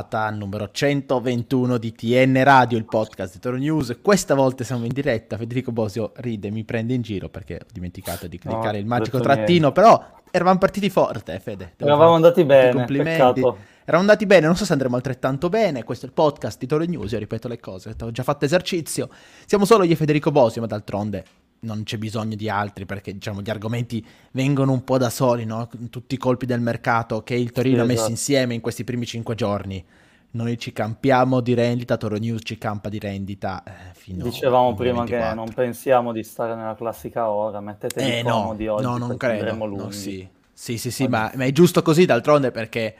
puntata numero 121 di TN Radio, il podcast di Toro News. Questa volta siamo in diretta. Federico Bosio ride, mi prende in giro perché ho dimenticato di cliccare no, il magico trattino. Niente. Però eravamo partiti forte, Fede. Eravamo andati bene. Complimenti. Peccato. Eravamo andati bene, non so se andremo altrettanto bene. Questo è il podcast di Toro News. Io ripeto le cose. Ho già fatto esercizio. Siamo solo io e Federico Bosio, ma d'altronde non c'è bisogno di altri perché diciamo gli argomenti vengono un po' da soli, no? tutti i colpi del mercato che il Torino sì, ha messo esatto. insieme in questi primi cinque giorni. Noi ci campiamo di rendita, Toro News ci campa di rendita. Eh, fino Dicevamo prima che non pensiamo di stare nella classica ora, mettetevi eh, comodi no, oggi. No, non credo. No, sì. sì, sì, sì, ma, ma, è giusto così d'altronde perché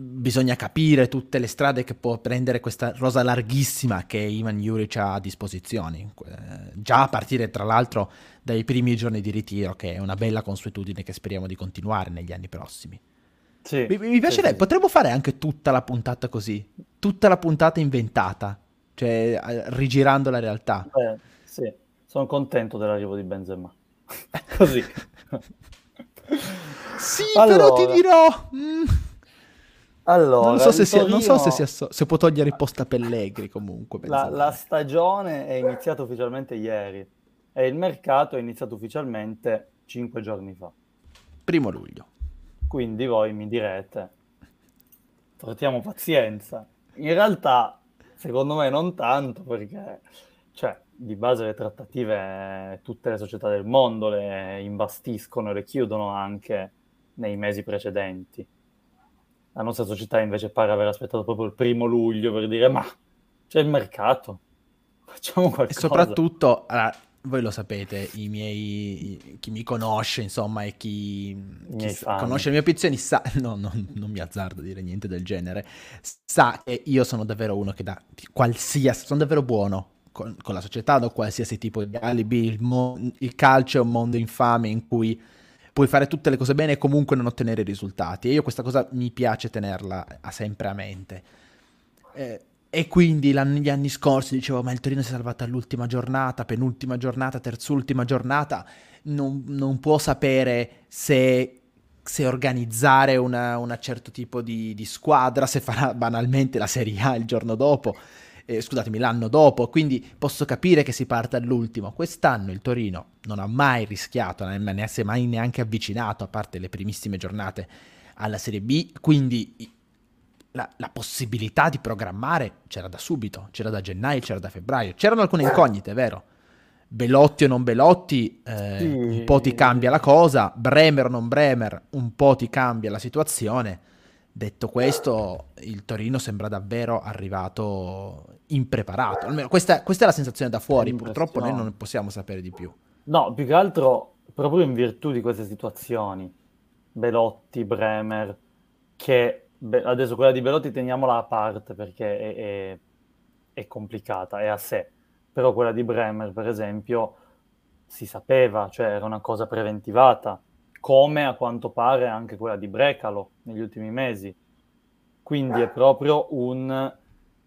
bisogna capire tutte le strade che può prendere questa rosa larghissima che Ivan Juric ha a disposizione. Già a partire tra l'altro dai primi giorni di ritiro, che è una bella consuetudine che speriamo di continuare negli anni prossimi. Sì, mi, mi piacerebbe, sì, sì. potremmo fare anche tutta la puntata così, tutta la puntata inventata, cioè rigirando la realtà. Beh, sì, sono contento dell'arrivo di Benzema. così. sì, allora... però ti dirò... Mm allora, non so, se, Torino... non so se, sia, se, può togliere il posto a Pellegri comunque. La, la, stagione è iniziata ufficialmente ieri e il mercato è iniziato ufficialmente cinque giorni fa. Primo luglio. Quindi voi mi direte, portiamo pazienza. In realtà, secondo me non tanto perché, cioè, di base le trattative tutte le società del mondo le imbastiscono e le chiudono anche nei mesi precedenti la nostra società invece pare aver aspettato proprio il primo luglio per dire ma c'è il mercato, facciamo qualcosa. E soprattutto, allora, voi lo sapete, i miei, chi mi conosce insomma e chi, chi conosce le mie opzioni sa, no, no, non mi azzardo a dire niente del genere, sa che io sono davvero uno che dà qualsiasi, sono davvero buono con, con la società, do qualsiasi tipo di alibi, il, mo, il calcio è un mondo infame in cui puoi fare tutte le cose bene e comunque non ottenere risultati. E io questa cosa mi piace tenerla sempre a mente. Eh, e quindi negli anni scorsi dicevo, ma il Torino si è salvato all'ultima giornata, penultima giornata, terzultima giornata, non, non può sapere se, se organizzare un certo tipo di, di, squadra, se farà banalmente la Serie A il giorno dopo eh, scusatemi, l'anno dopo, quindi posso capire che si parte all'ultimo. Quest'anno il Torino non ha mai rischiato, non ne si è mai neanche avvicinato, a parte le primissime giornate, alla Serie B, quindi la, la, possibilità di programmare c'era da subito, c'era da gennaio, c'era da febbraio, c'erano alcune incognite, vero? Belotti o non Belotti, eh, un po' ti cambia la cosa, Bremer o non Bremer, un po' ti cambia la situazione. Detto questo, il Torino sembra davvero arrivato impreparato. Almeno questa, questa, è la sensazione da fuori, purtroppo noi non possiamo sapere di più. No, più che altro proprio in virtù di queste situazioni, Belotti, Bremer, che beh, adesso quella di Belotti teniamola a parte perché è, è, è complicata, è a sé, però quella di Bremer, per esempio, si sapeva, cioè era una cosa preventivata, come a quanto pare anche quella di Brecalo negli ultimi mesi. Quindi è proprio un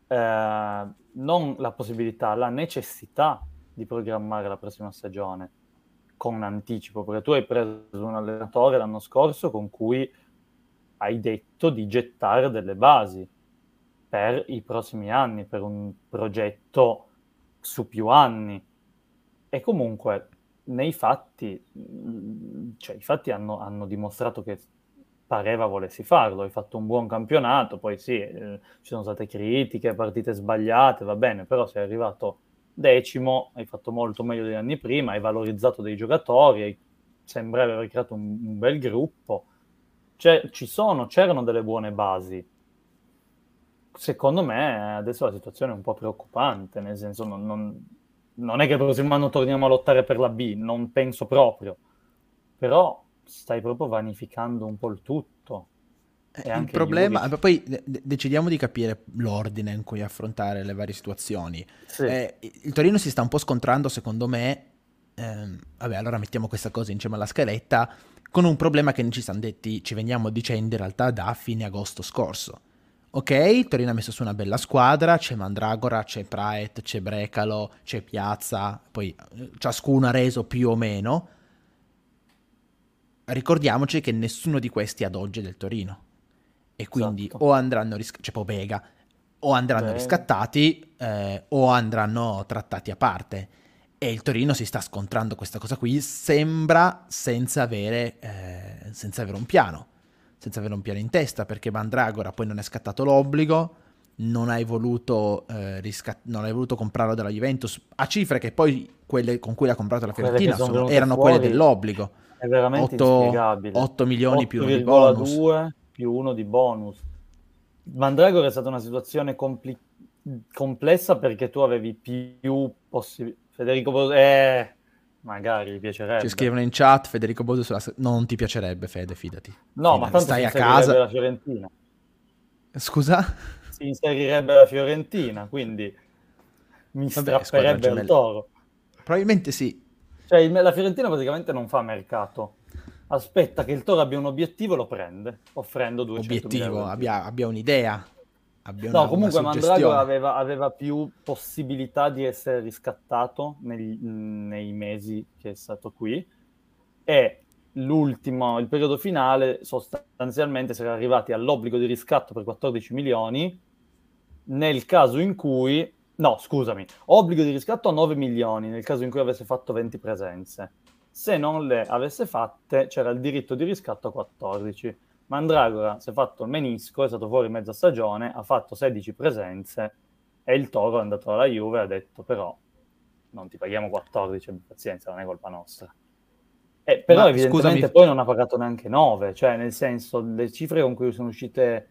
eh, non la possibilità, la necessità di programmare la prossima stagione con anticipo, perché tu hai preso un allenatore l'anno scorso con cui hai detto di gettare delle basi per i prossimi anni, per un progetto su più anni. E comunque nei fatti, cioè i fatti hanno, hanno dimostrato che pareva volessi farlo, hai fatto un buon campionato, poi sì, eh, ci sono state critiche, partite sbagliate, va bene, però sei arrivato decimo, hai fatto molto meglio degli anni prima, hai valorizzato dei giocatori, hai, sembravi aver creato un, un bel gruppo, cioè, ci sono, c'erano delle buone basi. Secondo me adesso la situazione è un po' preoccupante, nel senso non, non, non è che il prossimo anno torniamo a lottare per la B, non penso proprio, però stai proprio vanificando un po' il tutto. E il problema, giudici... poi decidiamo di capire l'ordine in cui affrontare le varie situazioni. Sì. Eh, il Torino si sta un po' scontrando, secondo me, ehm, vabbè, allora mettiamo questa cosa insieme alla scaletta, con un problema che ci siamo detti, ci veniamo dicendo in realtà da fine agosto scorso. Ok, Torino ha messo su una bella squadra, c'è Mandragora, c'è Praet, c'è Brecalo, c'è Piazza, poi eh, ciascuno ha reso più o meno, ricordiamoci che nessuno di questi ad oggi è del Torino. e quindi esatto. o andranno riscattati, cioè Pobega, o andranno Beh. riscattati eh, o andranno trattati a parte. E il Torino si sta scontrando questa cosa qui, sembra senza avere, eh, senza avere un piano, senza avere un piano in testa, perché Mandragora poi non è scattato l'obbligo, non hai voluto, eh, riscat- non hai voluto comprarlo dalla Juventus a cifre che poi quelle con cui l'ha comprato la Fiorentina sono, erano fuori, quelle dell'obbligo. È veramente 8, 8 milioni 8, più uno di bonus. 2 più uno di bonus. Mandragora è stata una situazione compli- complessa perché tu avevi più possibilità Federico eh, magari piacerebbe. Ci scrivono in chat Federico Boso sulla... non ti piacerebbe Fede, fidati. No, Fidati. ma tanto stai a casa. la Fiorentina. Scusa? Si inserirebbe la Fiorentina, quindi mi Vabbè, strapperebbe il toro. Probabilmente sì. Cioè, il, la Fiorentina praticamente non fa mercato. Aspetta che il Toro abbia un obiettivo e lo prende, offrendo 200 Obiettivo, abbia, abbia un'idea. Abbia no, comunque Mandragora aveva, aveva, più possibilità di essere riscattato nei, nei mesi che è stato qui e l'ultimo, il periodo finale, sostanzialmente si era arrivati all'obbligo di riscatto per 14 milioni nel caso in cui, no scusami, obbligo di riscatto a 9 milioni nel caso in cui avesse fatto 20 presenze. Se non le avesse fatte c'era il diritto di riscatto a 14 Mandragora si è fatto il menisco, è stato fuori mezza stagione, ha fatto 16 presenze e il Toro è andato alla Juve e ha detto però non ti paghiamo 14, pazienza, non è colpa nostra. Eh, però Ma, evidentemente scusami. poi non ha pagato neanche 9, cioè nel senso le cifre con cui sono uscite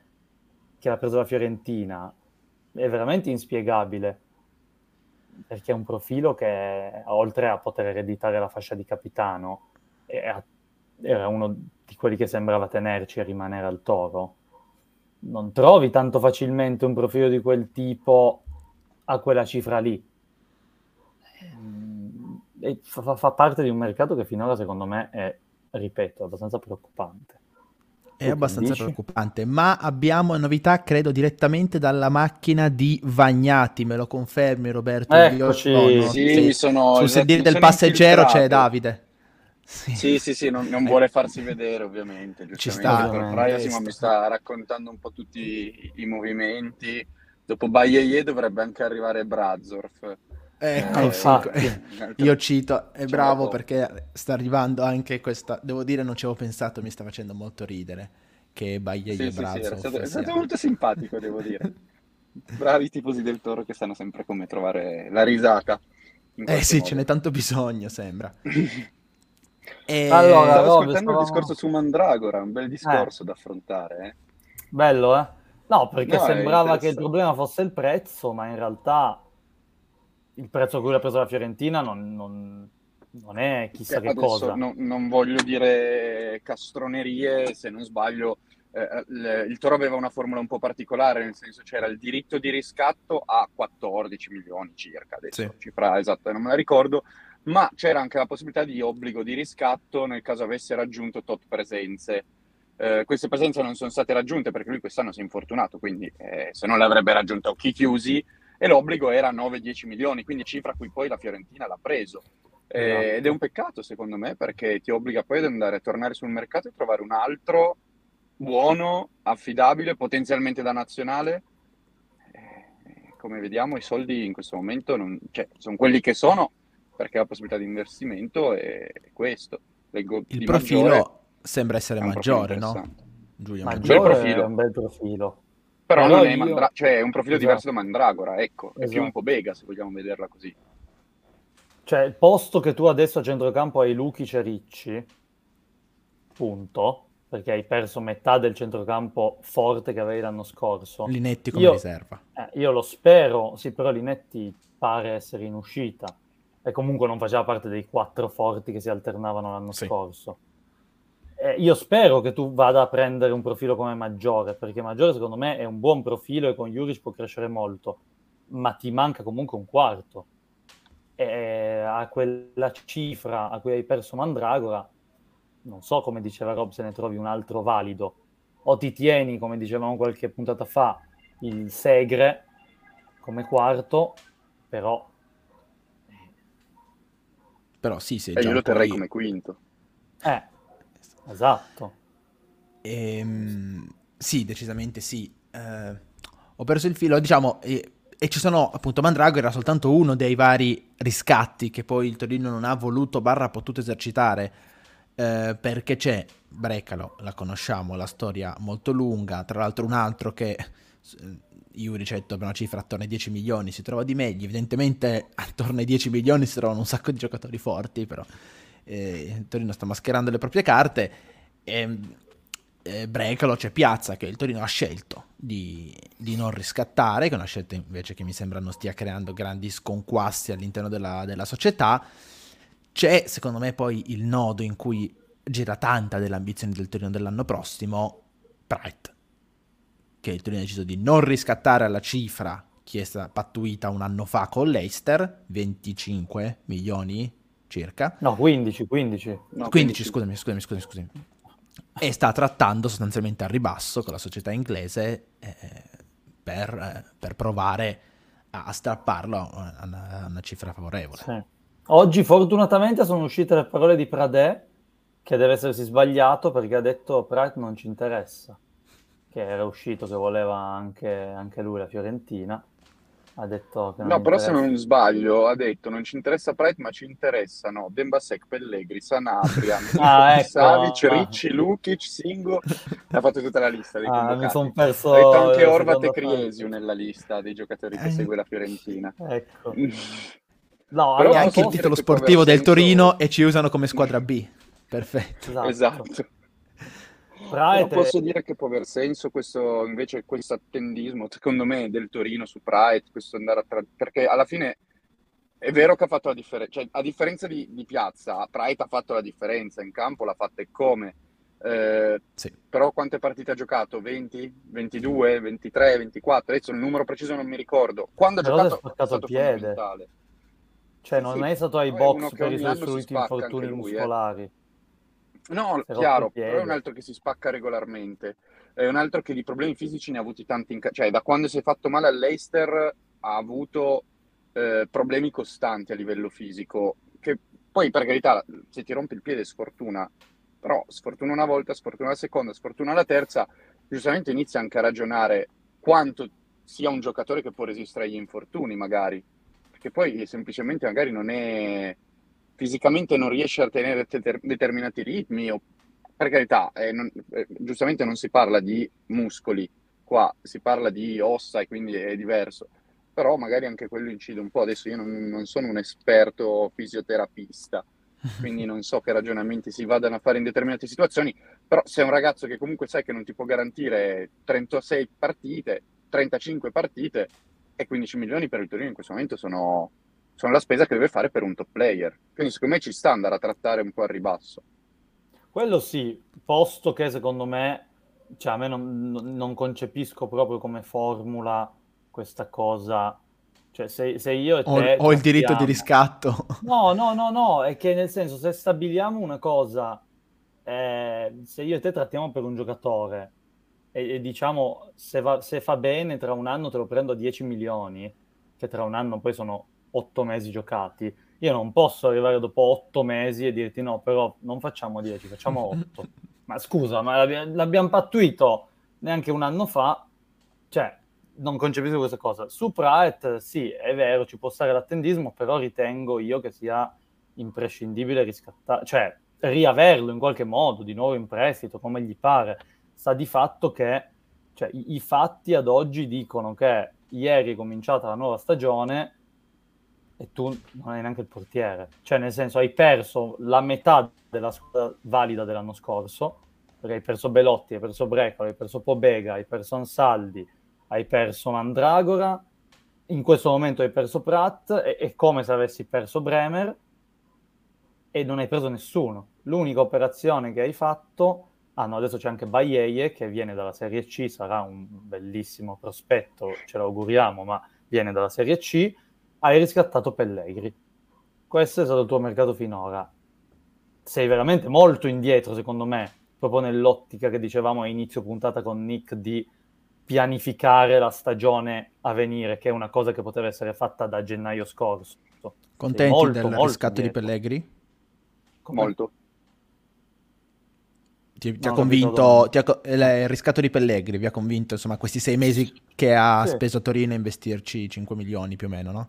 che ha preso la Fiorentina è veramente inspiegabile perché è un profilo che oltre a poter ereditare la fascia di capitano era uno di quelli che sembrava tenerci e rimanere al toro. Non trovi tanto facilmente un profilo di quel tipo a quella cifra lì. Ehm, e fa, fa parte di un mercato che finora secondo me è, ripeto, abbastanza preoccupante. È abbastanza dici? preoccupante, ma abbiamo novità, credo, direttamente dalla macchina di Vagnati, me lo confermi Roberto? Eccoci, no, no, sì, sì. sono... Sul sedile del passeggero c'è Davide. Sì, sì, sì, sì non, non, vuole farsi vedere ovviamente. Ci sta. Per privacy, ma mi sta raccontando un po' tutti i, i movimenti. Dopo Bayeie dovrebbe anche arrivare Brazorf. Ecco, eh, infatti, io cito, è bravo perché sta arrivando anche questa, devo dire non ci avevo pensato, mi sta facendo molto ridere, che Bayeie sì, Brazorf. Sì, sì, è stato, è stato molto simpatico, devo dire. Bravi tifosi del Toro che sanno sempre come trovare la risata. Eh sì, modo. ce n'è tanto bisogno, sembra. E... Allora, Stavo ascoltando stavo... il discorso su Mandragora, un bel discorso eh. da affrontare. Eh. Bello, eh? No, perché no, sembrava che il problema fosse il prezzo, ma in realtà il prezzo a cui l'ha preso la Fiorentina non, non, non è chissà eh, che cosa. No, non voglio dire castronerie, se non sbaglio, eh, il, il Toro aveva una formula un po' particolare, nel senso c'era il diritto di riscatto a 14 milioni circa, adesso sì. cifra esatta non me la ricordo, ma c'era anche la possibilità di obbligo di riscatto nel caso avesse raggiunto tot presenze. Eh, queste presenze non sono state raggiunte perché lui quest'anno si è infortunato, quindi eh, se non le avrebbe raggiunte a occhi chiusi, e l'obbligo era 9-10 milioni, quindi cifra a cui poi la Fiorentina l'ha preso. Eh, esatto. ed è un peccato secondo me perché ti obbliga poi ad andare a tornare sul mercato e trovare un altro buono, affidabile, potenzialmente da nazionale. Eh, come vediamo i soldi in questo momento non, cioè, sono quelli che sono perché la possibilità di investimento è questo. Leggo il profilo maggiore, sembra essere maggiore, no? Giulia, maggiore profilo. è un bel profilo. Però, non è, mandra- cioè, è un profilo esatto. diverso da Mandragora, ecco, esatto. è più un esatto. po' Bega se vogliamo vederla così. Cioè, il posto che tu adesso a centrocampo hai Lukic e Ricci, punto, perché hai perso metà del centrocampo forte che avevi l'anno scorso. Linetti come io, riserva. Eh, io lo spero, sì, però Linetti pare essere in uscita e comunque non faceva parte dei quattro forti che si alternavano l'anno sì. scorso. Eh, io spero che tu vada a prendere un profilo come Maggiore, perché Maggiore secondo me è un buon profilo e con Juric può crescere molto, ma ti manca comunque un quarto. E a quella cifra a cui hai perso Mandragora, non so come diceva Rob se ne trovi un altro valido. O ti tieni, come dicevamo qualche puntata fa, il Segre come quarto, però però sì, se eh, io lo terrei poi... come quinto. Eh, esatto. Ehm, Sì, decisamente sì. Eh, ho perso il filo, diciamo, e, e, ci sono appunto Mandrago era soltanto uno dei vari riscatti che poi il Torino non ha voluto barra potuto esercitare eh, perché c'è Brecalo, la conosciamo, la storia molto lunga, tra l'altro un altro che io ricetto per una cifra attorno ai 10 milioni si trova di meglio, evidentemente attorno ai 10 milioni si trovano un sacco di giocatori forti, però eh, Torino sta mascherando le proprie carte. E eh, Brecalo c'è Piazza che il Torino ha scelto di, di, non riscattare, che è una scelta invece che mi sembra non stia creando grandi sconquassi all'interno della, della società. C'è secondo me poi il nodo in cui gira tanta dell'ambizione del Torino dell'anno prossimo, Bright, che il Torino ha deciso di non riscattare alla cifra chiesta pattuita un anno fa con l'Eister, 25 milioni circa. No, 15, 15. No, 15, scusami, scusami, scusami, scusami. E sta trattando sostanzialmente a ribasso con la società inglese eh, per, eh, per, provare a strapparlo a una, a una cifra favorevole. Sì. Oggi fortunatamente sono uscite le parole di Pradè che deve essersi sbagliato perché ha detto Pratt non ci interessa, che era uscito che voleva anche, anche lui la Fiorentina ha detto che non No, però interessa. se non sbaglio, ha detto non ci interessa Pratt, ma ci interessano Dembasek, Pellegri, Sanabria, ah, ecco. Savic, Ricci, Lukic, Singo. ha fatto tutta la lista dei ah, mi sono perso Ha detto anche Orvat e Criesiu nella lista dei giocatori che eh. segue la Fiorentina. Ecco. no, però anche il titolo sportivo del senso... Torino e ci usano come squadra B. Perfetto. Esatto. esatto. Pride... posso dire che può aver senso questo, invece, questo attendismo, secondo me, del Torino su Pride, questo andare a tra... perché alla fine è vero che ha fatto la differenza, cioè, a differenza di, di, Piazza, Pride ha fatto la differenza in campo, l'ha fatta e come. Eh, sì. Però quante partite ha giocato? 20, 22, 23, 24? Adesso il numero preciso non mi ricordo. Quando ha giocato è stato il piede. Cioè, non sì. è stato ai box per i suoi soliti infortuni eh. muscolari. Eh. No, chiaro, però è un altro che si spacca regolarmente. È un altro che di problemi fisici ne ha avuti tanti in ca- Cioè, da quando si è fatto male all'Eister ha avuto eh, problemi costanti a livello fisico. Che poi, per carità, se ti rompi il piede sfortuna. Però sfortuna una volta, sfortuna la seconda, sfortuna la terza. Giustamente inizia anche a ragionare quanto sia un giocatore che può resistere agli infortuni, magari. Perché poi semplicemente magari non è fisicamente non riesce a tenere ter- determinati ritmi, o, per carità, eh, non, eh, giustamente non si parla di muscoli, qua si parla di ossa e quindi è diverso, però magari anche quello incide un po'. Adesso io non, non sono un esperto fisioterapista, quindi non so che ragionamenti si vadano a fare in determinate situazioni, però se è un ragazzo che comunque sai che non ti può garantire 36 partite, 35 partite e 15 milioni per il Torino in questo momento sono, sono la spesa che deve fare per un top player. Quindi secondo me ci sta andare a trattare un po' al ribasso. Quello sì, posto che secondo me, cioè a me non, non concepisco proprio come formula questa cosa. Cioè se, se io e te... Ho, ho il diritto di riscatto. No, no, no, no, è che nel senso se stabiliamo una cosa, eh, se io e te trattiamo per un giocatore e, e diciamo se, va, se fa bene tra un anno te lo prendo a 10 milioni, che tra un anno poi sono otto mesi giocati. Io non posso arrivare dopo otto mesi e dirti no, però non facciamo dieci, facciamo otto. ma scusa, ma l'abbiamo pattuito neanche un anno fa, cioè non concepisco questa cosa. Su Praet sì, è vero, ci può stare l'attendismo, però ritengo io che sia imprescindibile riscattare, cioè riaverlo in qualche modo, di nuovo in prestito, come gli pare. Sta di fatto che cioè, i, i fatti ad oggi dicono che ieri è cominciata la nuova stagione e tu non hai neanche il portiere. Cioè, nel senso, hai perso la metà della squadra valida dell'anno scorso, perché hai perso Belotti, hai perso Brecolo, hai perso Pobega, hai perso Ansaldi, hai perso Mandragora, in questo momento hai perso Pratt, è, è come se avessi perso Bremer e non hai preso nessuno. L'unica operazione che hai fatto, ah no, adesso c'è anche Bayeie che viene dalla Serie C, sarà un bellissimo prospetto, ce l'auguriamo, ma viene dalla Serie C, hai riscattato Pellegri. Questo è stato il tuo mercato finora. Sei veramente molto indietro, secondo me, proprio nell'ottica che dicevamo a inizio puntata con Nick di pianificare la stagione a venire, che è una cosa che poteva essere fatta da gennaio scorso. Contenti molto, del molto riscatto indietro. di Pellegri? Come? Molto. ti, ti ha convinto ti ha, il riscatto di Pellegrini vi ha convinto insomma questi sei mesi che ha sì. speso Torino a investirci 5 milioni più o meno no?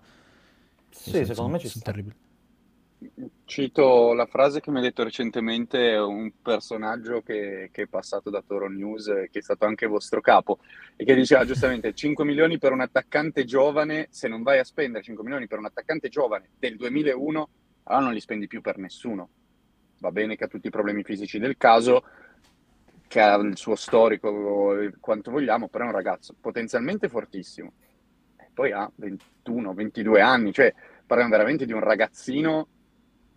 Sì, secondo sono, me ci sta. Terribili. Cito la frase che mi ha detto recentemente un personaggio che, che, è passato da Toro News, che è stato anche vostro capo, e che diceva giustamente 5 milioni per un attaccante giovane, se non vai a spendere 5 milioni per un attaccante giovane del 2001, allora non li spendi più per nessuno. Va bene che ha tutti i problemi fisici del caso, che ha il suo storico, quanto vogliamo, però è un ragazzo potenzialmente fortissimo. E poi ha 21, 22 anni, cioè parliamo veramente di un ragazzino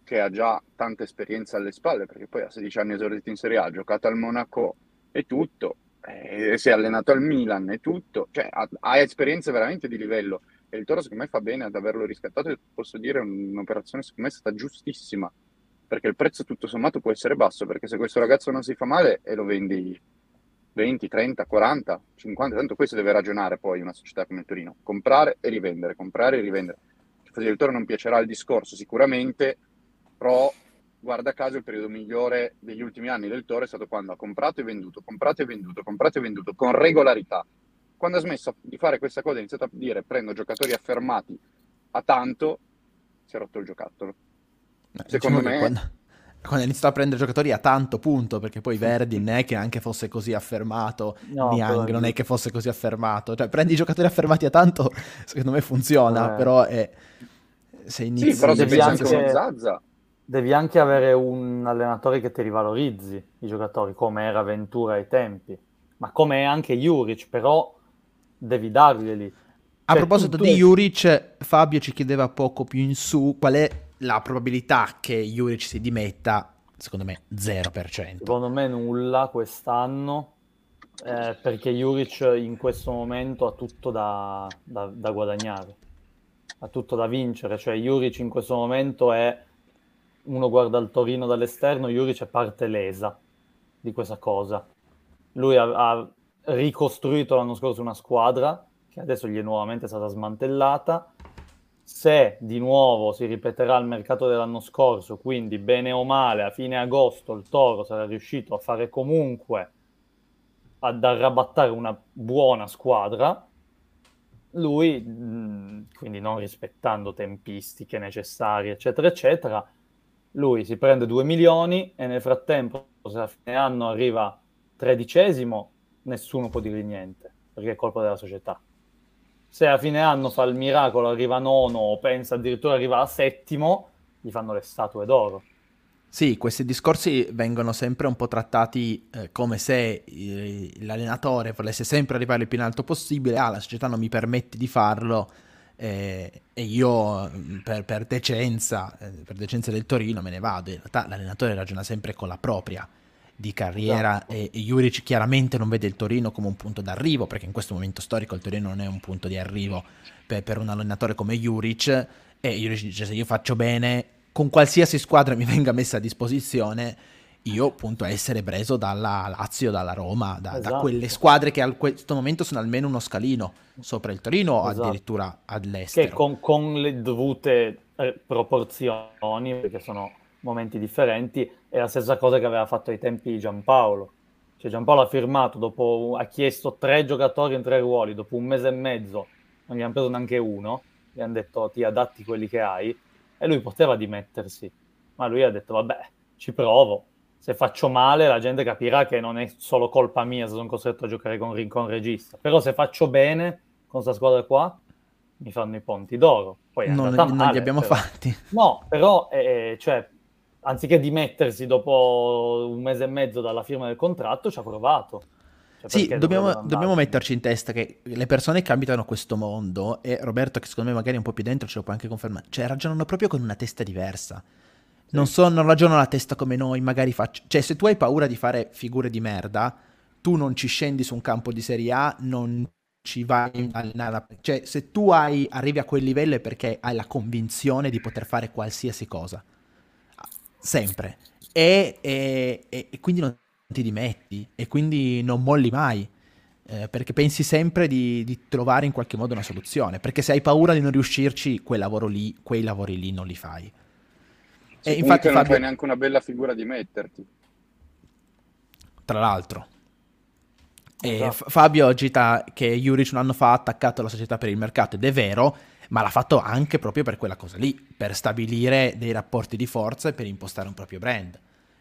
che ha già tanta esperienza alle spalle, perché poi ha 16 anni esordito in Serie A, ha giocato al Monaco e tutto, e si è allenato al Milan e tutto, cioè ha, ha esperienze veramente di livello. E il Toro secondo me fa bene ad averlo riscattato e posso dire un'operazione secondo me è stata giustissima, perché il prezzo tutto sommato può essere basso, perché se questo ragazzo non si fa male e lo vendi 20, 30, 40, 50, tanto questo deve ragionare poi una società come Torino, comprare e rivendere, comprare e rivendere. Il Toro non piacerà il discorso sicuramente, però guarda caso il periodo migliore degli ultimi anni del Toro è stato quando ha comprato e venduto, comprato e venduto, comprato e venduto con regolarità. Quando ha smesso di fare questa cosa, ha iniziato a dire prendo giocatori affermati a tanto, si è rotto il giocattolo. Eh, Secondo diciamo me... Quando, quando ha iniziato a prendere giocatori a tanto punto, perché poi Verdi non è che anche fosse così affermato, no, Niang non è che fosse così affermato. Cioè prendi i giocatori affermati a tanto, secondo me funziona, eh. però è... Se inizi... Sì, però devi anche... Zazza devi anche avere un allenatore che ti rivalorizzi i giocatori, come era Ventura ai tempi, ma come è anche Juric, però devi darglieli. A cioè, proposito tu, tu... di Juric, Fabio ci chiedeva poco più in su qual è la probabilità che Juric si dimetta. Secondo me 0%. Secondo me nulla quest'anno, eh, perché Juric in questo momento ha tutto da, da, da guadagnare, ha tutto da vincere. Cioè Juric in questo momento è uno guarda il Torino dall'esterno, Juric è parte lesa di questa cosa. Lui ha, ha, ricostruito l'anno scorso una squadra che adesso gli è nuovamente stata smantellata. Se di nuovo si ripeterà il mercato dell'anno scorso, quindi bene o male a fine agosto il Toro sarà riuscito a fare comunque ad arrabattare una buona squadra, lui, quindi non rispettando tempistiche necessarie, eccetera, eccetera, lui si prende 2 milioni e nel frattempo, se a fine anno arriva tredicesimo, nessuno può dirgli niente, perché è colpa della società. Se a fine anno fa il miracolo, arriva nono o pensa addirittura arriva a settimo, gli fanno le statue d'oro. Sì, questi discorsi vengono sempre un po' trattati eh, come se eh, l'allenatore volesse sempre arrivare il più in alto possibile, ah la società non mi permette di farlo, eh, e io mm, per, per, decenza, eh, per decenza del Torino me ne vado. In realtà l'allenatore ragiona sempre con la propria di carriera esatto. e, e Juric chiaramente non vede il Torino come un punto d'arrivo perché in questo momento storico il Torino non è un punto di arrivo per, per un allenatore come Juric e Juric dice se io faccio bene con qualsiasi squadra mi venga messa a disposizione io appunto essere preso dalla Lazio, dalla Roma, da, esatto. da, quelle squadre che a questo momento sono almeno uno scalino sopra il Torino o esatto. addirittura all'estero. Che con, con le dovute eh, proporzioni, perché sono momenti differenti, è la stessa cosa che aveva fatto ai tempi Giampaolo. Cioè Giampaolo ha firmato, dopo, ha chiesto tre giocatori in tre ruoli, dopo un mese e mezzo non gli hanno preso neanche uno, gli hanno detto ti adatti quelli che hai, e lui poteva dimettersi, ma lui ha detto vabbè, ci provo, se faccio male la gente capirà che non è solo colpa mia se sono costretto a giocare con Rincon regista. Però se faccio bene con questa squadra qua, mi fanno i ponti d'oro. Poi non, male, non li abbiamo però. fatti. No, però, eh, cioè, anziché dimettersi dopo un mese e mezzo dalla firma del contratto, ci ha provato. Cioè, sì, dobbiamo, dobbiamo, metterci in testa che le persone che abitano questo mondo, e Roberto, che secondo me magari è un po' più dentro, ce lo può anche confermare, cioè ragionano proprio con una testa diversa non, so, non ragiono la testa come noi, magari faccio... Cioè, se tu hai paura di fare figure di merda, tu non ci scendi su un campo di Serie A, non ci vai a allenare. Cioè, se tu hai, arrivi a quel livello è perché hai la convinzione di poter fare qualsiasi cosa. Sempre. E, e, e, e quindi non ti dimetti, e quindi non molli mai. Eh, perché pensi sempre di, di, trovare in qualche modo una soluzione. Perché se hai paura di non riuscirci, quel lavoro lì, quei lavori lì non li fai. E infatti non Fabio... fai neanche una bella figura di metterti. tra l'altro. Esatto. Fabio agita che Juric un anno fa ha attaccato la società per il mercato ed è vero, ma l'ha fatto anche proprio per quella cosa lì, per stabilire dei rapporti di forza e per impostare un proprio brand.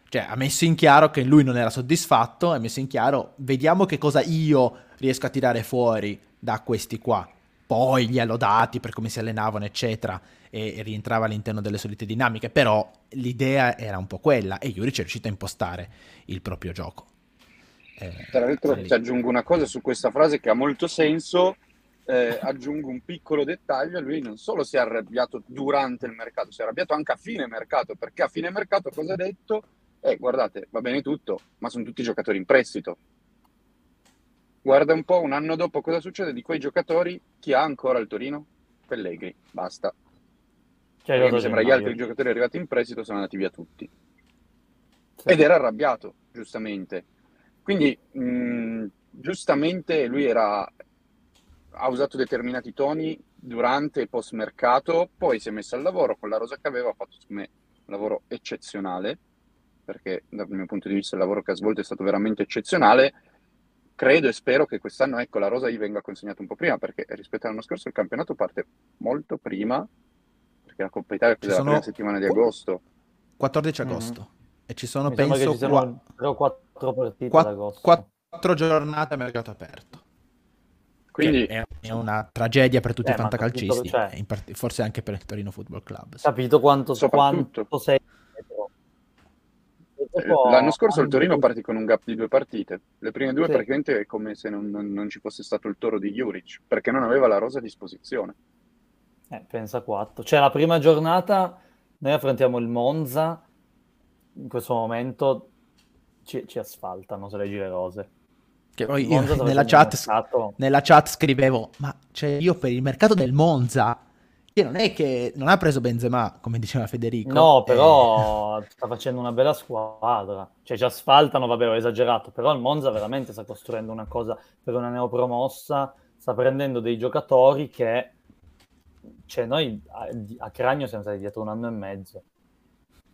Cioè ha messo in chiaro che lui non era soddisfatto, ha messo in chiaro vediamo che cosa io riesco a tirare fuori da questi qua. Poi li ha lodati per come si allenavano, eccetera, e, e rientrava all'interno delle solite dinamiche, però l'idea era un po' quella e Juric è riuscito a impostare il proprio gioco. Eh, Tra l'altro ti aggiungo una cosa su questa frase che ha molto senso, eh, aggiungo un piccolo dettaglio, lui non solo si è arrabbiato durante il mercato, si è arrabbiato anche a fine mercato, perché a fine mercato cosa ha detto? Eh, guardate, va bene tutto, ma sono tutti giocatori in prestito. Guarda un po' un anno dopo cosa succede di quei giocatori, chi ha ancora il Torino? Pellegrini, basta. Mi sembra gli altri giocatori arrivati in prestito sono andati via tutti. Sì. Ed era arrabbiato, giustamente. Quindi, mh, giustamente, lui era, ha usato determinati toni durante e post mercato, poi si è messo al lavoro con la rosa che aveva, ha fatto secondo me un lavoro eccezionale, perché dal mio punto di vista il lavoro che ha svolto è stato veramente eccezionale. Credo e spero che quest'anno ecco, la rosa gli venga consegnata un po' prima, perché rispetto all'anno scorso il campionato parte molto prima, perché la Coppa Italia è la prima settimana di agosto. 14 agosto. Mm-hmm. E ci sono, Mi penso, ci sono qua... quattro partite quatt- d'agosto. Quattro giornate a mercato aperto. Quindi è, è, una tragedia per tutti eh, i fantacalcisti, cioè... part- forse anche per il Torino Football Club. Sì. Capito quanto, quanto sei L'anno scorso il Torino partì con un gap di due partite. Le prime due sì. praticamente è come se non, non, non, ci fosse stato il toro di Juric, perché non aveva la rosa a disposizione. Eh, pensa quattro. Cioè la prima giornata noi affrontiamo il Monza in questo momento ci, ci asfaltano se le gire rose. Che poi io nella chat, nella chat, scrivevo, ma cioè io per il mercato del Monza, che non è che non ha preso Benzema, come diceva Federico. No, però e... sta facendo una bella squadra. Cioè ci asfaltano, vabbè, ho esagerato, però il Monza veramente sta costruendo una cosa per una neopromossa, sta prendendo dei giocatori che... Cioè noi a, a Cragno siamo stati dietro un anno e mezzo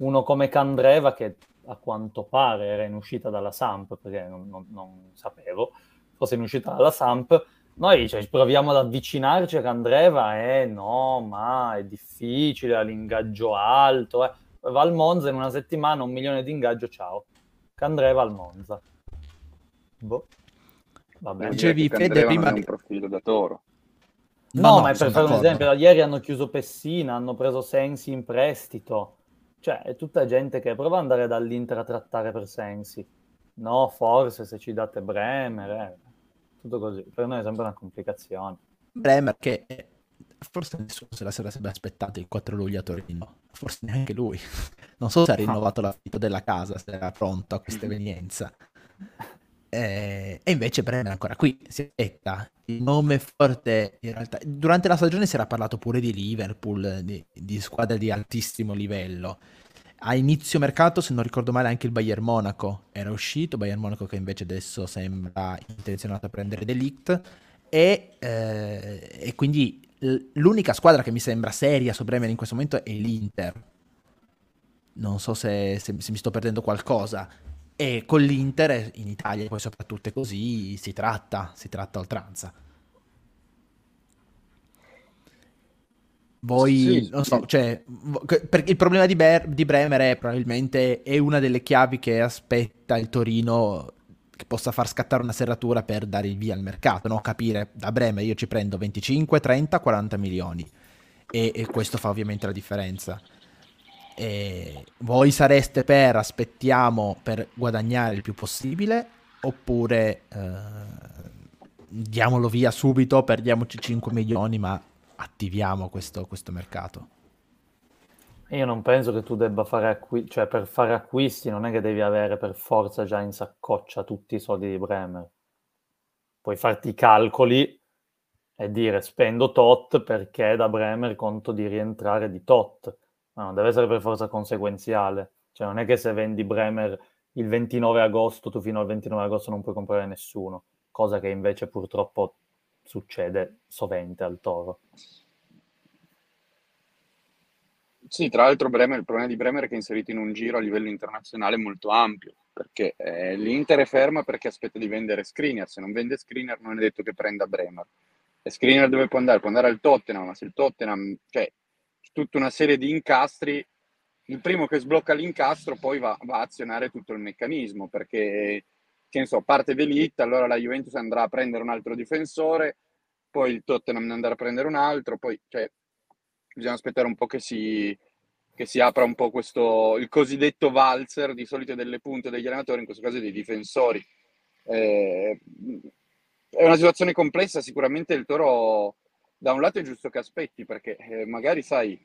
uno come Candreva che a quanto pare era in uscita dalla Samp, perché non, non, non sapevo, fosse in uscita dalla Samp, noi cioè, proviamo ad avvicinarci a Candreva e eh, no, ma è difficile, ha l'ingaggio alto, eh. va al Monza in una settimana, un milione di ingaggio, ciao. Candreva al Monza. Boh. Vabbè. Dicevi, Fede, prima... un profilo da toro. No, no, no ma per fare un esempio, ieri hanno chiuso Pessina, hanno preso Sensi in prestito. Cioè, è tutta gente che prova ad andare dall'Inter a trattare per sensi. No, forse se ci date Bremer, eh. tutto così. Per noi è sempre una complicazione. Bremer che forse nessuno se la sarebbe aspettato il 4 luglio a Torino, forse neanche lui. Non so se ha rinnovato l'affitto della casa, se era pronto a questa evenienza. Eh, e invece Bremer è ancora qui, si aspetta. Il nome forte in realtà. Durante la stagione si era parlato pure di Liverpool, di, di squadre di altissimo livello. A inizio mercato, se non ricordo male, anche il Bayern Monaco era uscito. Bayern Monaco che invece adesso sembra intenzionato a prendere Delict. E, eh, e quindi l'unica squadra che mi sembra seria su Bremer in questo momento è l'Inter. Non so se, se, se mi sto perdendo qualcosa. E con l'Inter in Italia poi soprattutto è così, si tratta, si tratta oltranza. Voi, sì, non so, sì. cioè, il problema di, Ber- di, Bremer è probabilmente è una delle chiavi che aspetta il Torino che possa far scattare una serratura per dare il via al mercato, no? Capire, da Bremer io ci prendo 25, 30, 40 milioni e, e questo fa ovviamente la differenza. E voi sareste per aspettiamo per guadagnare il più possibile oppure eh, diamolo via subito, perdiamoci 5 milioni ma attiviamo questo, questo mercato? Io non penso che tu debba fare acquisti, cioè per fare acquisti non è che devi avere per forza già in saccoccia tutti i soldi di Bremer. Puoi farti i calcoli e dire spendo tot perché da Bremer conto di rientrare di tot ma deve essere per forza conseguenziale. Cioè non è che se vendi Bremer il 29 agosto, tu fino al 29 agosto non puoi comprare nessuno, cosa che invece purtroppo succede sovente al Toro. Sì, tra l'altro Bremer, il problema di Bremer è che è inserito in un giro a livello internazionale molto ampio, perché eh, l'Inter è ferma perché aspetta di vendere Screener, se non vende Screener non è detto che prenda Bremer. E Screener dove può andare? Può andare al Tottenham, ma se il Tottenham, cioè, tutta una serie di incastri, il primo che sblocca l'incastro poi va, va a azionare tutto il meccanismo, perché, che ne so, parte Velit, allora la Juventus andrà a prendere un altro difensore, poi il Tottenham andrà a prendere un altro, poi, cioè, bisogna aspettare un po' che si, che si apra un po' questo, il cosiddetto valzer di solito delle punte degli allenatori, in questo caso dei difensori. Eh, è una situazione complessa, sicuramente il Toro da un lato è giusto che aspetti, perché eh, magari sai,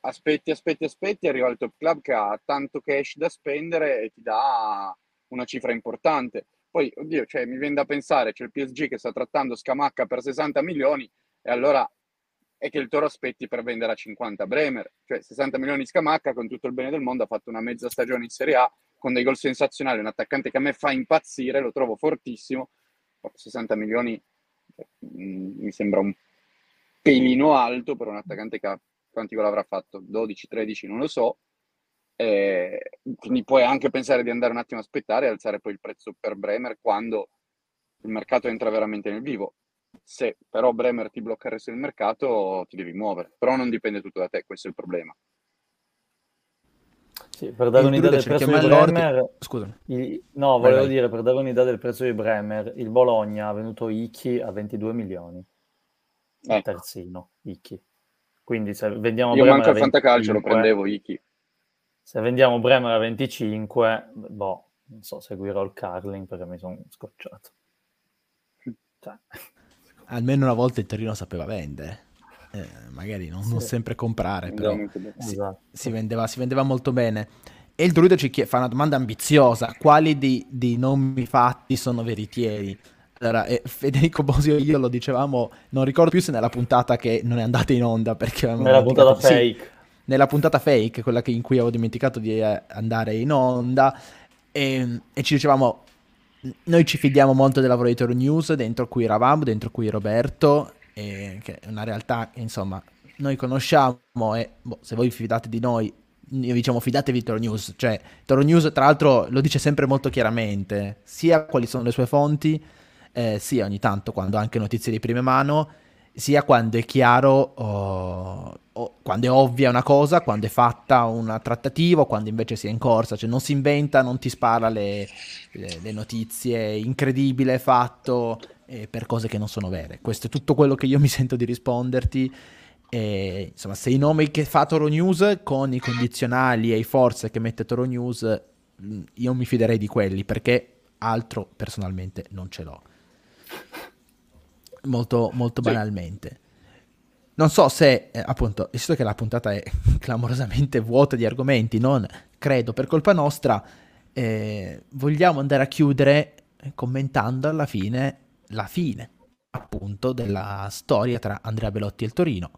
aspetti, aspetti, aspetti, arriva il top club che ha tanto cash da spendere e ti dà una cifra importante. Poi, oddio, cioè, mi viene da pensare, c'è il PSG che sta trattando Scamacca per 60 milioni e allora è che il Toro aspetti per vendere a 50 Bremer, cioè 60 milioni di Scamacca con tutto il bene del mondo ha fatto una mezza stagione in Serie A con dei gol sensazionali, un attaccante che a me fa impazzire, lo trovo fortissimo, 60 milioni mm, mi sembra un pelino alto per un attaccante che ha quanti gol avrà fatto? 12, 13, non lo so. Eh, quindi puoi anche pensare di andare un attimo a aspettare e alzare poi il prezzo per Bremer quando il mercato entra veramente nel vivo. Se però Bremer ti blocca il resto del mercato, ti devi muovere. Però non dipende tutto da te, questo è il problema. Sì, per dare un'idea del prezzo di Bremer, Scusa. Il... no, volevo vai, vai. dire, per dare un'idea del prezzo di Bremer, il Bologna ha venuto Icchi a 22 milioni. Eh. Il terzino, Icchi. Quindi se vendiamo Io Bremer manco al fantacalcio lo prendevo Icchi. Se vendiamo Bremer a 25, boh, non so, seguirò il Carling perché mi sono scocciato. Cioè almeno una volta il Torino sapeva vendere. Eh, magari non, sì. non, sempre comprare, però si, esatto. si, vendeva, si, vendeva, molto bene. E il druido ci chiede, fa una domanda ambiziosa: quali dei, dei nomi fatti sono veritieri? Allora, eh, Federico Bosio e io lo dicevamo, non ricordo più se nella puntata che non è andata in onda perché nella puntata fake. Sì, nella puntata fake, quella che, in cui avevo dimenticato di eh, andare in onda, e, e ci dicevamo noi ci fidiamo molto del lavoro di Toro News, dentro cui eravamo, dentro cui Roberto, e, che è una realtà che insomma noi conosciamo e boh, se voi vi fidate di noi, io diciamo fidatevi di Toro News, cioè Toro News tra l'altro lo dice sempre molto chiaramente, sia quali sono le sue fonti, eh, sia ogni tanto quando anche notizie di prima mano, sia quando è chiaro, oh, oh, quando è ovvia una cosa, quando è fatta una trattativa, quando invece si è in corsa, cioè non si inventa, non ti spara le, le, le notizie incredibile fatto eh, per cose che non sono vere. Questo è tutto quello che io mi sento di risponderti. E, insomma, se i nomi che fa Toro News con i condizionali e i forze che mette Toro News, mm, io mi fiderei di quelli perché altro personalmente non ce l'ho molto, molto sì. banalmente. Non so se, eh, appunto, visto che la puntata è clamorosamente vuota di argomenti, non credo per colpa nostra, eh, vogliamo andare a chiudere commentando alla fine la fine, appunto, della storia tra Andrea Belotti e il Torino,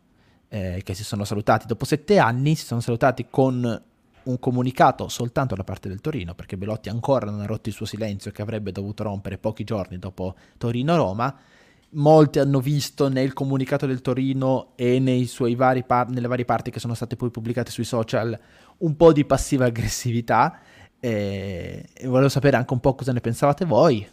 eh, che si sono salutati dopo sette anni, si sono salutati con un comunicato soltanto da parte del Torino, perché Belotti ancora non ha rotto il suo silenzio che avrebbe dovuto rompere pochi giorni dopo Torino-Roma, molti hanno visto nel comunicato del Torino e par- nelle varie parti che sono state poi pubblicate sui social un po' di passiva aggressività e, e volevo sapere anche un po' cosa ne pensavate voi,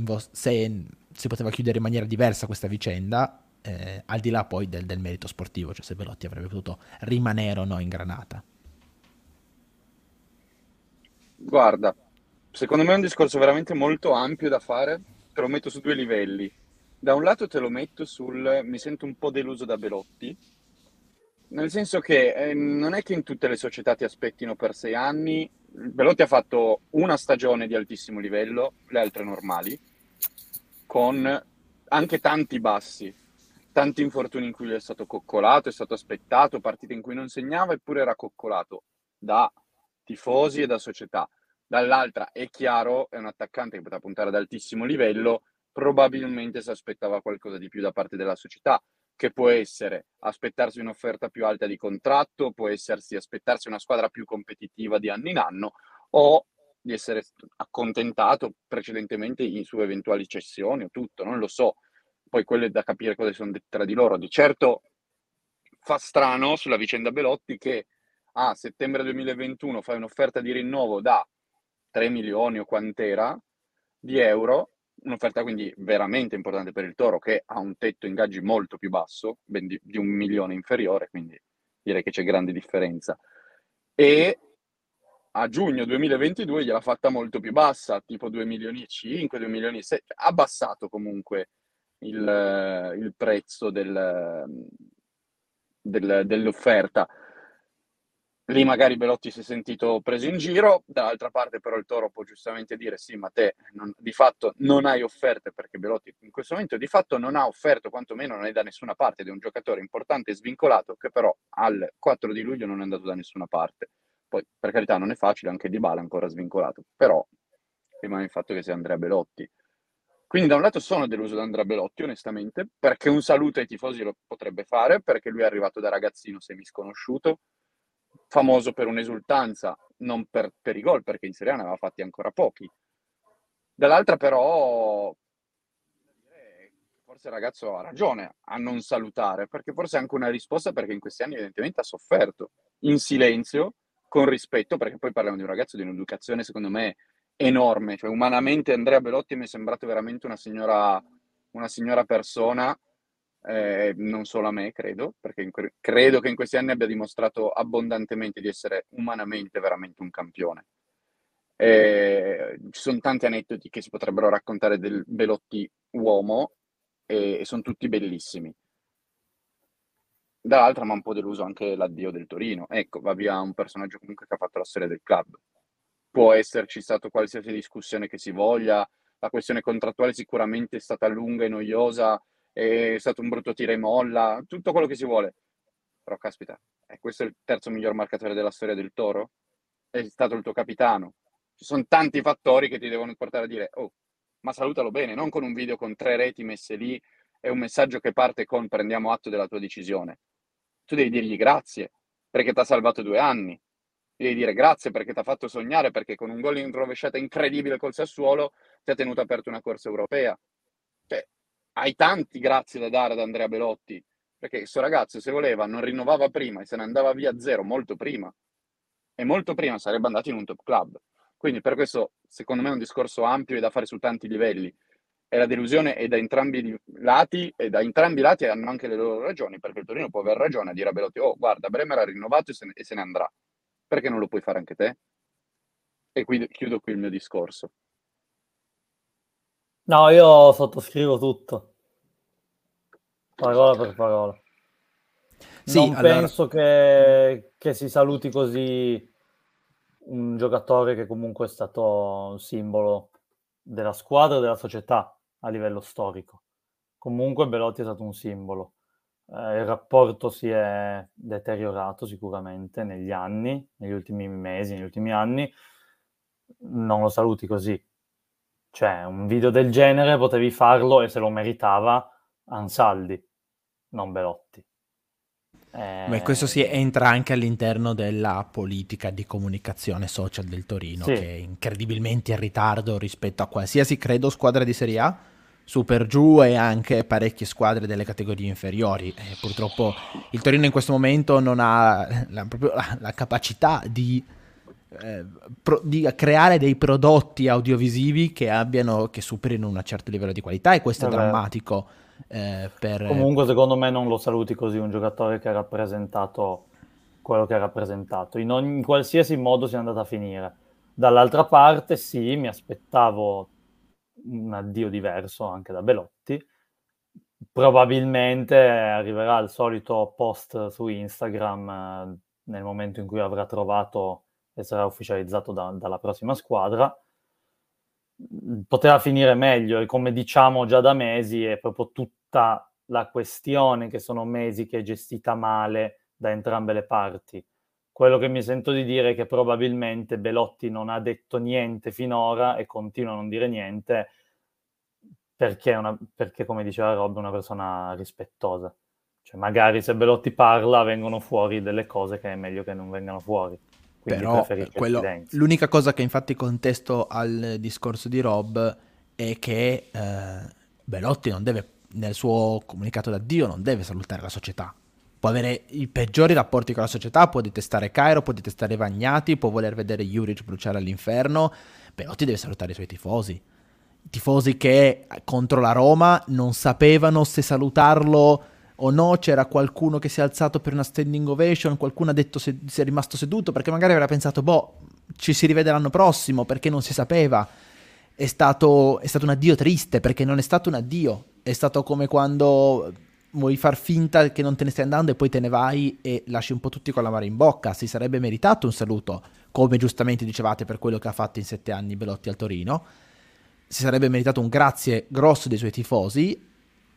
vo- se si poteva chiudere in maniera diversa questa vicenda, eh, al di là poi del, del, merito sportivo, cioè se Velotti avrebbe potuto rimanere o no in Granata. Guarda, secondo me è un discorso veramente molto ampio da fare, te lo metto su due livelli da un lato te lo metto sul mi sento un po' deluso da Belotti, nel senso che eh, non è che in tutte le società ti aspettino per sei anni. Belotti ha fatto una stagione di altissimo livello, le altre normali, con anche tanti bassi, tanti infortuni in cui è stato coccolato, è stato aspettato, partite in cui non segnava eppure era coccolato da tifosi e da società. Dall'altra è chiaro, è un attaccante che poteva puntare ad altissimo livello, probabilmente si aspettava qualcosa di più da parte della società, che può essere aspettarsi un'offerta più alta di contratto, può essersi aspettarsi una squadra più competitiva di anno in anno o di essere accontentato precedentemente su eventuali cessioni o tutto, non lo so. Poi quello è da capire cosa sono dette tra di loro. Di certo fa strano sulla vicenda Belotti che a settembre 2021 fai un'offerta di rinnovo da 3 milioni o quant'era di euro, un'offerta quindi veramente importante per il Toro che ha un tetto ingaggi molto più basso, ben di, di un milione inferiore, quindi direi che c'è grande differenza. E a giugno 2022 gliel'ha fatta molto più bassa, tipo 2 milioni e 5, 2 milioni e 6, ha abbassato comunque il, il prezzo del, del, dell'offerta. Lì magari Belotti si è sentito preso in giro, dall'altra parte però il Toro può giustamente dire sì, ma te non, di fatto non hai offerte perché Belotti in questo momento di fatto non ha offerto, quantomeno non è da nessuna parte, ed è un giocatore importante e svincolato che però al 4 di luglio non è andato da nessuna parte. Poi per carità non è facile, anche Di Bala ancora svincolato, però rimane il fatto che sia Andrea Belotti. Quindi da un lato sono deluso da Andrea Belotti, onestamente, perché un saluto ai tifosi lo potrebbe fare, perché lui è arrivato da ragazzino semisconosciuto, famoso per un'esultanza, non per, per i gol, perché in Serie A ne aveva fatti ancora pochi. Dall'altra però, forse il ragazzo ha ragione a non salutare, perché forse è anche una risposta perché in questi anni evidentemente ha sofferto, in silenzio, con rispetto, perché poi parliamo di un ragazzo di un'educazione secondo me enorme, cioè umanamente Andrea Belotti mi è sembrato veramente una signora, una signora persona, eh, non solo a me credo, perché que- credo che in questi anni abbia dimostrato abbondantemente di essere umanamente veramente un campione. Eh, ci sono tanti aneddoti che si potrebbero raccontare del Belotti uomo e, e sono tutti bellissimi. Dall'altra mi ha un po' deluso anche l'addio del Torino. Ecco, va via un personaggio comunque che ha fatto la storia del club può esserci stata qualsiasi discussione che si voglia, la questione contrattuale sicuramente è stata lunga e noiosa, è stato un brutto tira e molla, tutto quello che si vuole. Però caspita, è questo il terzo miglior marcatore della storia del Toro? È stato il tuo capitano. Ci sono tanti fattori che ti devono portare a dire, oh, ma salutalo bene, non con un video con tre reti messe lì e un messaggio che parte con prendiamo atto della tua decisione. Tu devi dirgli grazie, perché ti ha salvato due anni, devi dire grazie perché ti ha fatto sognare, perché con un gol in rovesciata incredibile col Sassuolo ti ha tenuto aperto una corsa europea. Cioè, hai tanti grazie da dare ad Andrea Belotti, perché questo ragazzo se voleva non rinnovava prima e se ne andava via a zero molto prima, e molto prima sarebbe andato in un top club. Quindi per questo, secondo me, è un discorso ampio e da fare su tanti livelli. E la delusione è da entrambi i lati, e da entrambi i lati hanno anche le loro ragioni, perché il Torino può aver ragione a dire a Belotti, oh guarda, Bremer ha rinnovato e se ne, e se ne andrà perché non lo puoi fare anche te? E qui chiudo qui il mio discorso. No, io sottoscrivo tutto. Parola per parola. Sì, non allora... penso che, che, si saluti così un giocatore che comunque è stato un simbolo della squadra e della società a livello storico. Comunque Belotti è stato un simbolo eh, il rapporto si è deteriorato sicuramente negli anni, negli ultimi mesi, negli ultimi anni. Non lo saluti così. Cioè, un video del genere potevi farlo e se lo meritava Ansaldi, non Belotti. Eh... Beh, questo si entra anche all'interno della politica di comunicazione social del Torino, sì. che è incredibilmente in ritardo rispetto a qualsiasi, credo, squadra di Serie A super giù e anche parecchie squadre delle categorie inferiori. E purtroppo il Torino in questo momento non ha la, proprio la, la capacità di, eh, pro, di, creare dei prodotti audiovisivi che, abbiano, che superino un certo livello di qualità e questo Vabbè. è drammatico. Eh, per... Comunque secondo me non lo saluti così un giocatore che ha rappresentato quello che ha rappresentato. In, ogni, in qualsiasi modo si è andata a finire. Dall'altra parte sì, mi aspettavo un addio diverso anche da Belotti. Probabilmente arriverà il solito post su Instagram eh, nel momento in cui avrà trovato e sarà ufficializzato da, dalla prossima squadra. Poteva finire meglio e come diciamo già da mesi è proprio tutta la questione che sono mesi che è gestita male da entrambe le parti quello che mi sento di dire è che probabilmente Belotti non ha detto niente finora e continua a non dire niente perché, una, perché come diceva Rob, è una persona rispettosa. Cioè, magari se Belotti parla vengono fuori delle cose che è meglio che non vengano fuori. Quindi Però quello, l'unica cosa che infatti contesto al discorso di Rob è che eh, Belotti non deve, nel suo comunicato d'addio, non deve salutare la società. Può avere i peggiori rapporti con la società, può detestare Cairo, può detestare Vagnati, può voler vedere Juric bruciare all'inferno, Perotti deve salutare i suoi tifosi. Tifosi che contro la Roma non sapevano se salutarlo o no, c'era qualcuno che si è alzato per una standing ovation, qualcuno ha detto se, si è rimasto seduto perché magari aveva pensato, boh, ci si rivede l'anno prossimo perché non si sapeva. È stato, è stato un addio triste perché non è stato un addio, è stato come quando vuoi far finta che non te ne stai andando e poi te ne vai e lasci un po' tutti con la mano in bocca. Si sarebbe meritato un saluto, come giustamente dicevate per quello che ha fatto in sette anni Belotti al Torino. Si sarebbe meritato un grazie grosso dei suoi tifosi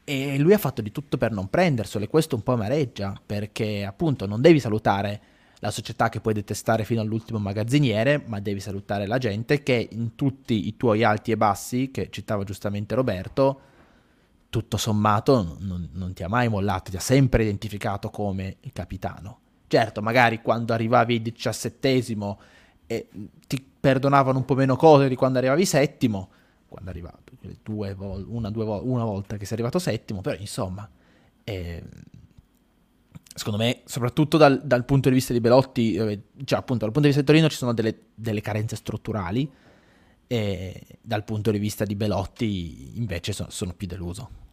e lui ha fatto di tutto per non prenderselo e questo un po' amareggia perché appunto non devi salutare la società che puoi detestare fino all'ultimo magazziniere, ma devi salutare la gente che in tutti i tuoi alti e bassi, che citava giustamente Roberto, tutto sommato non, non, ti ha mai mollato, ti ha sempre identificato come il capitano. Certo, magari quando arrivavi diciassettesimo e ti perdonavano un po' meno cose di quando arrivavi settimo, quando è arrivato, vol- una, vol- una volta che sei arrivato settimo, però insomma, eh, secondo me, soprattutto dal, dal, punto di vista di Belotti, eh, cioè appunto dal punto di vista di Torino ci sono delle, delle carenze strutturali, e dal punto di vista di Belotti invece sono, sono più deluso.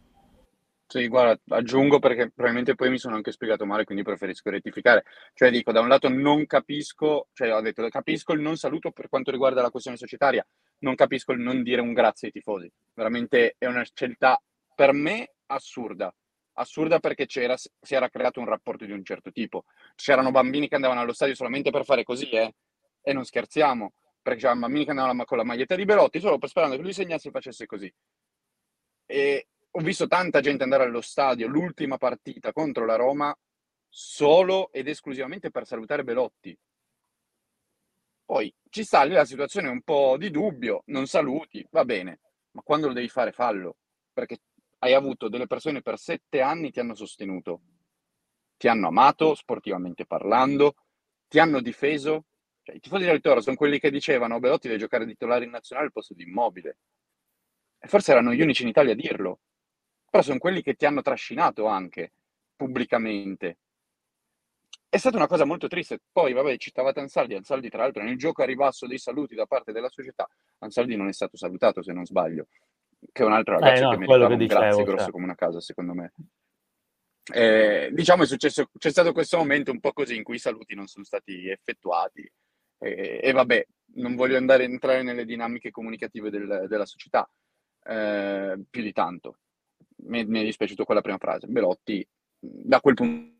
Sì, guarda, aggiungo perché probabilmente poi mi sono anche spiegato male, quindi preferisco rettificare. Cioè dico, da un lato non capisco, cioè ho detto, capisco il non saluto per quanto riguarda la questione societaria, non capisco il non dire un grazie ai tifosi. Veramente è una scelta per me assurda. Assurda perché si era creato un rapporto di un certo tipo. C'erano bambini che andavano allo stadio solamente per fare così, eh? E non scherziamo, perché c'erano bambini che andavano con la maglietta di Belotti solo per sperando che lui segnasse e facesse così. E, ho visto tanta gente andare allo stadio l'ultima partita contro la Roma solo ed esclusivamente per salutare Belotti. Ci sta lì la situazione un po' di dubbio, non saluti, va bene, ma quando lo devi fare fallo, perché hai avuto delle persone per sette anni ti hanno sostenuto, ti hanno amato sportivamente parlando, ti hanno difeso. Cioè, I tifosi del Toro sono quelli che dicevano Belotti deve giocare titolare in nazionale al posto di Immobile. E forse erano gli unici in Italia a dirlo però sono quelli che ti hanno trascinato anche pubblicamente. È stata una cosa molto triste. Poi, vabbè, citavate Ansaldi. Ansaldi, tra l'altro, nel gioco a ribasso dei saluti da parte della società, Ansaldi non è stato salutato, se non sbaglio, che è un altro ragazzo eh no, che meritava che un dicevo, grazie grosso cioè. come una casa, secondo me. Eh, diciamo è successo, c'è stato questo momento un po' così in cui i saluti non sono stati effettuati e, e vabbè, non voglio andare a entrare nelle dinamiche comunicative del, della società eh, più di tanto mi, mi è dispiaciuto quella prima frase. Belotti, da quel punto...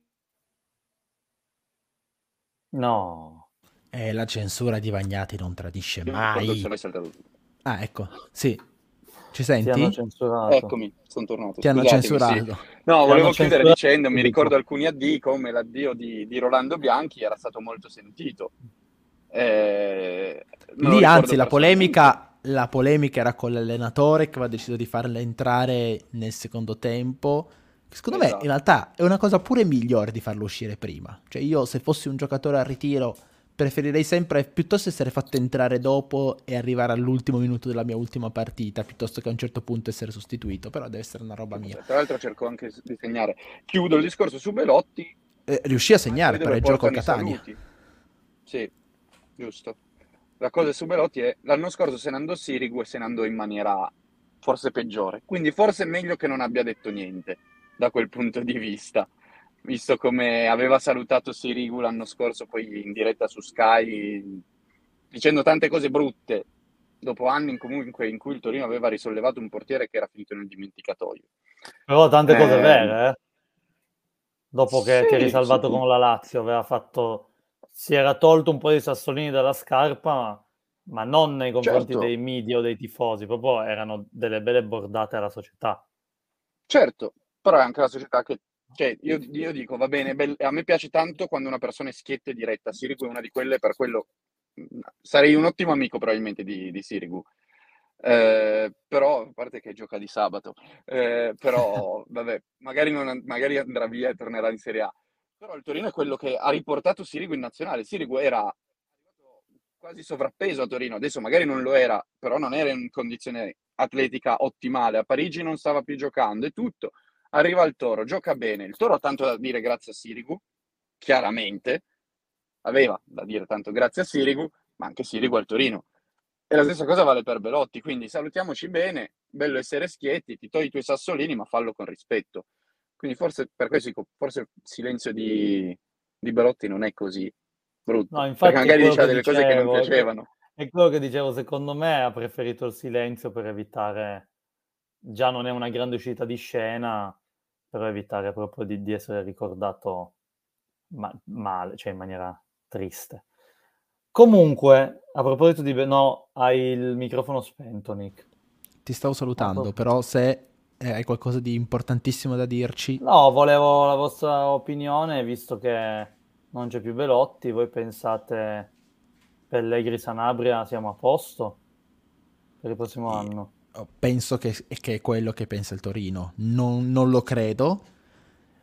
No. Eh, la censura di Vagnati non tradisce mai. Ah, ecco, sì. Ci senti? Ti hanno censurato. Eccomi, sono tornato. Ti hanno censurato. Sì. No, volevo chiudere dicendo, mi ricordo alcuni addii, come l'addio di, di Rolando Bianchi era stato molto sentito. Eh, Lì, anzi, la polemica la polemica era con l'allenatore che aveva deciso di farla entrare nel secondo tempo. Secondo esatto. me in realtà è una cosa pure migliore di farlo uscire prima. Cioè io se fossi un giocatore a ritiro preferirei sempre piuttosto essere fatto entrare dopo e arrivare all'ultimo minuto della mia ultima partita piuttosto che a un certo punto essere sostituito. Però deve essere una roba mia. Tra l'altro cerco anche di segnare. Chiudo il discorso su Belotti. Eh, riuscì a segnare per il gioco a Catania. Saluti. Sì, giusto la cosa su Belotti è l'anno scorso se ne andò Sirigu e se ne andò in maniera forse peggiore. Quindi forse è meglio che non abbia detto niente da quel punto di vista, visto come aveva salutato Sirigu l'anno scorso poi in diretta su Sky dicendo tante cose brutte dopo anni in comunque in cui il Torino aveva risollevato un portiere che era finito nel dimenticatoio. Però tante cose eh... vere, eh? Dopo che sì, ti eri salvato sì. con la Lazio, aveva fatto si era tolto un po' di sassolini dalla scarpa, ma non nei confronti certo. dei media o dei tifosi, proprio erano delle belle bordate alla società. Certo, però è anche la società che cioè, io, io, dico, va bene, be- a me piace tanto quando una persona è schietta e diretta. Sirigu è una di quelle, per quello sarei un ottimo amico probabilmente di, di Sirigu. Eh, però, a parte che gioca di sabato, eh, però, vabbè, magari, non, magari andrà via e tornerà in Serie A. Però il Torino è quello che ha riportato Sirigu in nazionale. Sirigu era quasi sovrappeso a Torino, adesso magari non lo era, però non era in condizione atletica ottimale. A Parigi non stava più giocando e tutto. Arriva il Toro, gioca bene. Il Toro ha tanto da dire grazie a Sirigu, chiaramente. Aveva da dire tanto grazie a Sirigu, ma anche Sirigu al Torino. E la stessa cosa vale per Belotti, quindi salutiamoci bene, bello essere schietti, ti togli i tuoi sassolini, ma fallo con rispetto. Quindi forse per questo dico, forse il silenzio di, di Belotti non è così brutto. No, infatti perché magari diceva delle dicevo, cose che non piacevano. È quello che dicevo, secondo me ha preferito il silenzio per evitare, già non è una grande uscita di scena, per evitare proprio di, di essere ricordato ma- male, cioè in maniera triste. Comunque, a proposito di... No, hai il microfono spento, Nick. Ti stavo salutando, ah, però se eh, hai qualcosa di importantissimo da dirci. No, volevo la vostra opinione, visto che non c'è più Velotti, voi pensate Pellegri Sanabria siamo a posto per il prossimo Io anno? Penso che, che, è quello che pensa il Torino, non, non lo credo.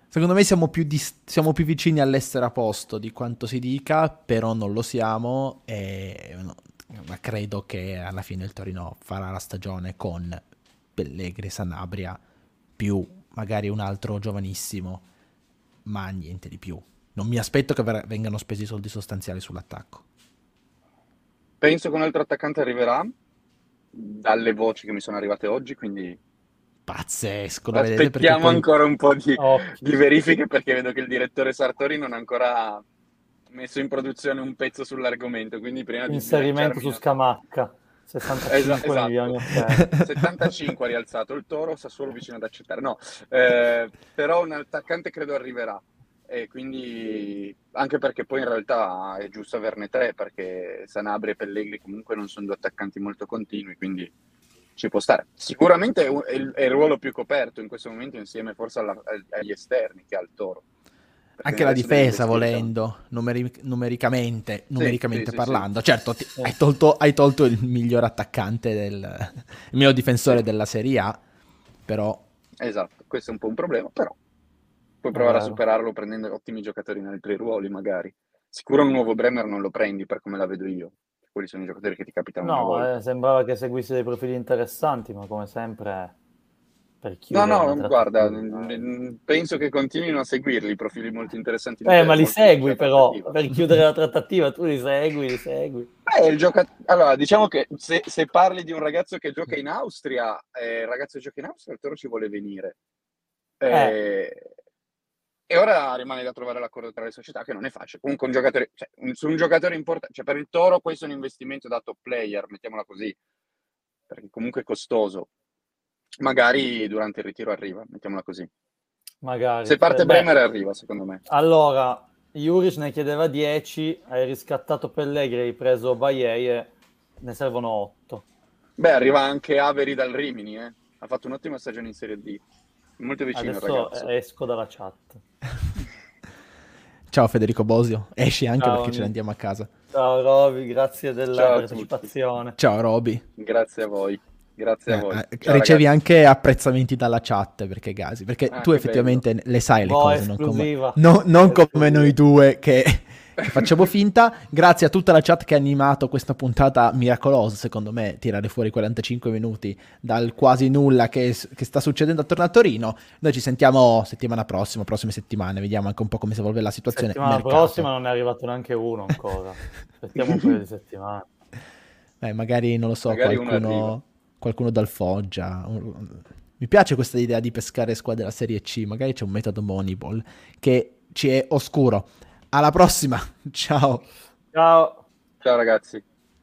Secondo me siamo più, dis- siamo più, vicini all'essere a posto di quanto si dica, però non lo siamo e no, credo che alla fine il Torino farà la stagione con Pellegri, Sanabria, più magari un altro giovanissimo, ma niente di più. Non mi aspetto che ver- vengano spesi soldi sostanziali sull'attacco. Penso che un altro attaccante arriverà, dalle voci che mi sono arrivate oggi, quindi... Pazzesco. Aspettiamo poi... ancora un po' di, oh. di verifiche perché vedo che il direttore Sartori non ha ancora messo in produzione un pezzo sull'argomento, quindi prima di... Inserimento su Scamacca. 65 esatto, milioni esatto. 75 ha rialzato il Toro, Sassuolo vicino ad accettare. No, eh, però un attaccante credo arriverà e quindi anche perché poi in realtà è giusto averne tre perché Sanabria e Pellegrini comunque non sono due attaccanti molto continui, quindi ci può stare. Sicuramente è il, è il ruolo più coperto in questo momento insieme forse alla, agli esterni che al Toro. Anche la difesa volendo, numeri- numericamente, numericamente sì, parlando. Sì, certo, ti, hai, tolto, hai, tolto, il miglior attaccante, del, il miglior difensore della Serie A, però... Esatto, questo è un po' un problema, però puoi provare a superarlo prendendo ottimi giocatori in altri ruoli magari. Sicuro un nuovo Bremer non lo prendi per come la vedo io. Quelli sono i giocatori che ti capitano. No, eh, sembrava che seguisse dei profili interessanti, ma come sempre No, no, guarda, penso che continuino a seguirli i profili molto interessanti. Eh, ma li segui però, per chiudere la trattativa tu li segui, li segui. Eh, il gioca... Allora, diciamo che se, se, parli di un ragazzo che gioca in Austria, eh, il ragazzo che gioca in Austria, il Toro ci vuole venire. Eh. eh. E ora rimane da trovare l'accordo tra le società, che non è facile. Comunque un giocatore, cioè, un, su un giocatore importante, cioè per il Toro questo è un investimento da top player, mettiamola così, perché comunque è costoso magari durante il ritiro arriva, mettiamola così. Magari. Se parte Beh, Bremer arriva, secondo me. Allora, Juric ne chiedeva 10, hai riscattato Pellegrini, hai preso Baie ne servono 8. Beh, arriva anche Averi dal Rimini, eh. ha fatto un'ottima stagione in Serie D. Molto vicino Adesso esco dalla chat. Ciao Federico Bosio, esci anche Ciao, perché ce ne andiamo a casa. Ciao Roby, grazie della Ciao partecipazione. Ciao Roby. Grazie a voi. Grazie a eh, voi. Eh, Ciao, ricevi ragazzi. anche apprezzamenti dalla chat perché Gasi, perché ah, tu effettivamente bello. le sai le Boh, cose, non come, no, non come noi due che facciamo finta. Grazie a tutta la chat che ha animato questa puntata miracolosa, secondo me, tirare fuori 45 minuti dal quasi nulla che, che, sta succedendo attorno a Torino. Noi ci sentiamo settimana prossima, prossime settimane, vediamo anche un po' come si evolve la situazione. La settimana prossima non è arrivato neanche uno ancora. Aspettiamo un paio di settimane. Eh, magari non lo so, magari qualcuno qualcuno dal Foggia. Mi piace questa idea di pescare squadre della Serie C, magari c'è un metodo Moneyball che ci è oscuro. Alla prossima, ciao. Ciao. Ciao ragazzi.